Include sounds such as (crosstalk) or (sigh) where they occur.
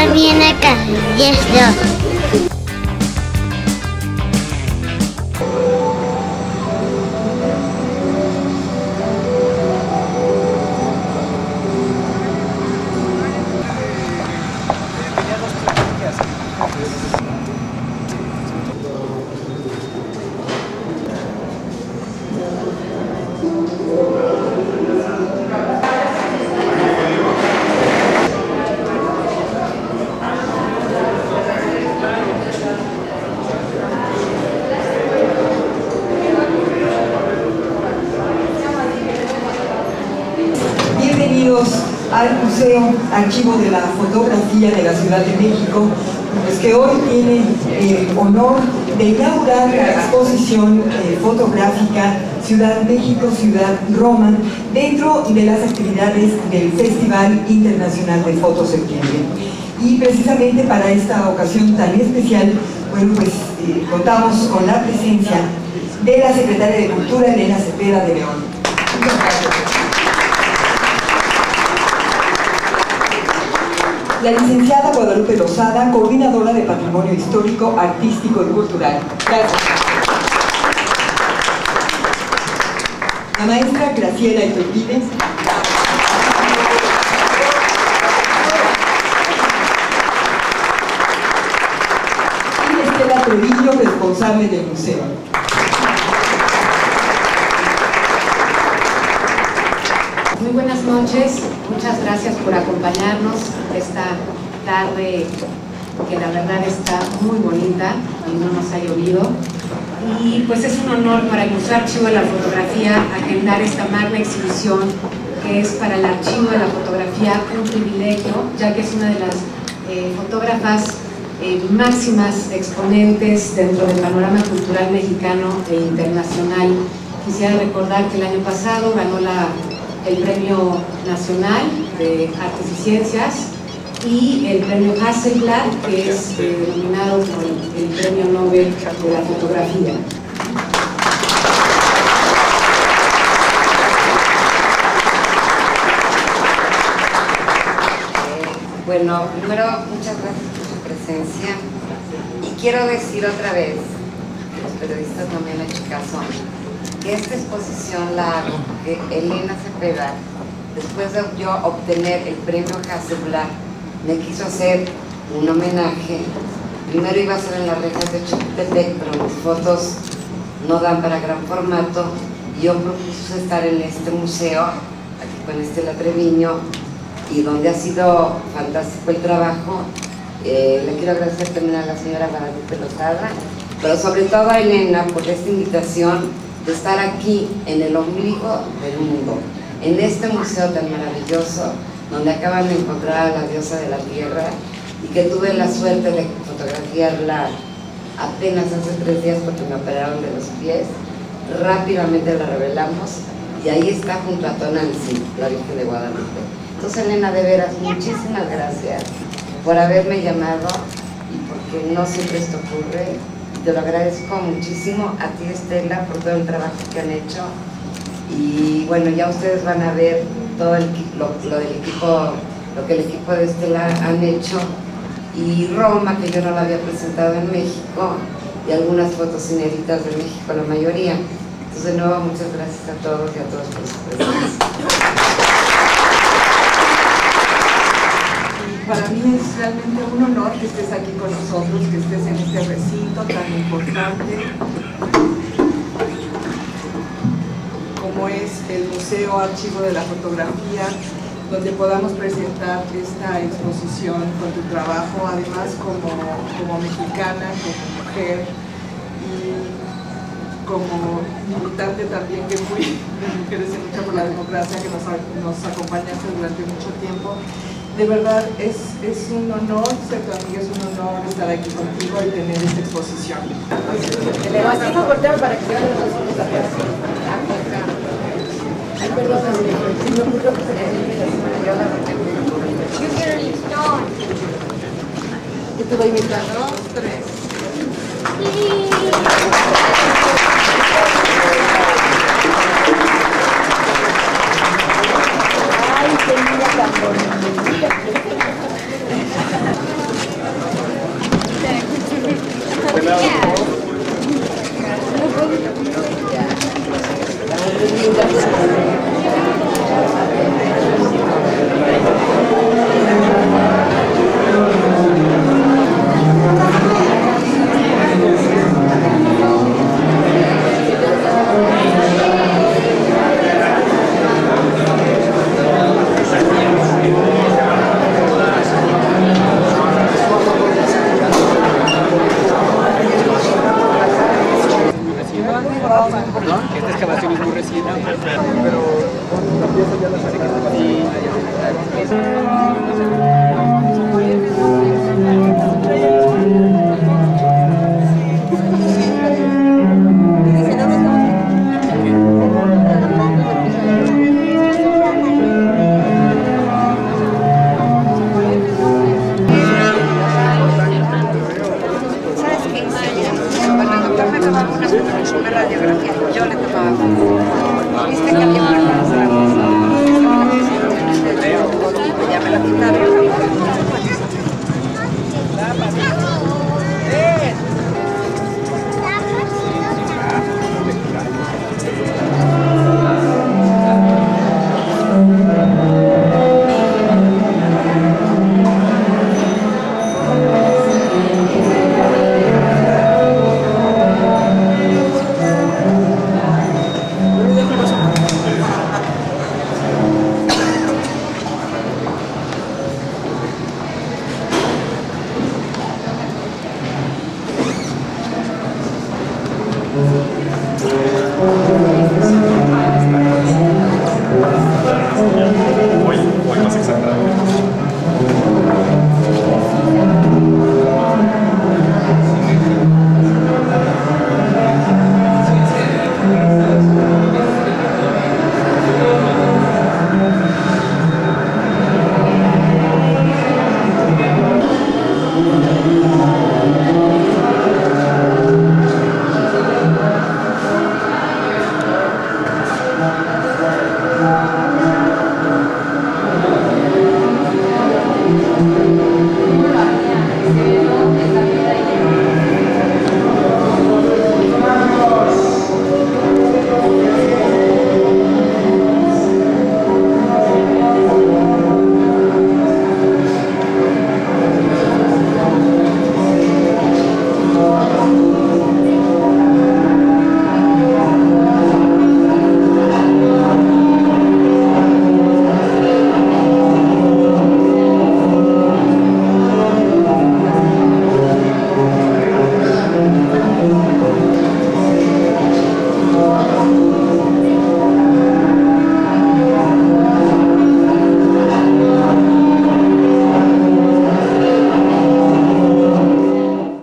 estar bien acá. Y esto. Archivo de la Fotografía de la Ciudad de México, pues que hoy tiene el honor de inaugurar la exposición eh, fotográfica Ciudad México, Ciudad Roma, dentro de las actividades del Festival Internacional de Foto Septiembre. Y precisamente para esta ocasión tan especial, bueno, pues eh, contamos con la presencia de la Secretaria de Cultura, Elena Cepeda de León. La licenciada Guadalupe Lozada, coordinadora de Patrimonio Histórico, Artístico y Cultural. Gracias. La maestra Graciela Iturbide. Y Estela Trevillo, responsable del museo. Muy buenas noches, muchas gracias por acompañarnos esta tarde que la verdad está muy bonita y no nos ha llovido. Y pues es un honor para el Archivo de la Fotografía agendar esta magna exhibición que es para el Archivo de la Fotografía un privilegio, ya que es una de las eh, fotógrafas eh, máximas exponentes dentro del panorama cultural mexicano e internacional. Quisiera recordar que el año pasado ganó la el Premio Nacional de Artes y Ciencias y el Premio Hasselblad, que es eh, denominado como el, Premio Nobel de la Fotografía. Bueno, primero, muchas gracias por su presencia. Y quiero decir otra vez, los periodistas no me han hecho caso, esta exposición la hago porque Elena Cepeda, después de yo obtener el premio Hasselblad, me quiso hacer un homenaje. Primero iba a ser en las rejas de Chapultepec, pero mis fotos no dan para gran formato. Yo propuse estar en este museo, aquí con Estela Treviño, y donde ha sido fantástico el trabajo. Eh, le quiero agradecer también a la señora Guadalupe Lozada, pero sobre todo a Elena por esta invitación de estar aquí en el ombligo del mundo, en este museo tan maravilloso, donde acaban de encontrar a la diosa de la tierra y que tuve la suerte de fotografiarla apenas hace tres días porque me operaron de los pies. Rápidamente la revelamos y ahí está junto a Tonantzin, la Virgen de Guadalupe. Entonces, Elena, de veras, muchísimas gracias por haberme llamado y porque no siempre esto ocurre. Te lo agradezco muchísimo a ti, Estela, por todo el trabajo que han hecho. Y bueno, ya ustedes van a ver todo el, lo, del equipo, lo que el equipo de Estela han hecho. Y Roma, que yo no la había presentado en México, y algunas fotos inéditas de México, la mayoría. Entonces, de nuevo, muchas gracias a todos y a todos por su presencia. Para mí es realmente un honor que estés aquí con nosotros, que estés en este recinto tan importante como es el Museo Archivo de la Fotografía, donde podamos presentar esta exposición con tu trabajo, además como, como mexicana, como mujer y como militante también que fui (laughs) de Mujeres en Lucha por la Democracia, que nos, nos acompañaste durante mucho tiempo de verdad es, es un honor ser tu amiga, es un honor estar aquí contigo y tener esta exposición. Le vas a cortar para que vean los ojos Ay, perdón, si me ocurrió que se ¿Qué te voy a invitar? Dos, tres. Ay, Gracias.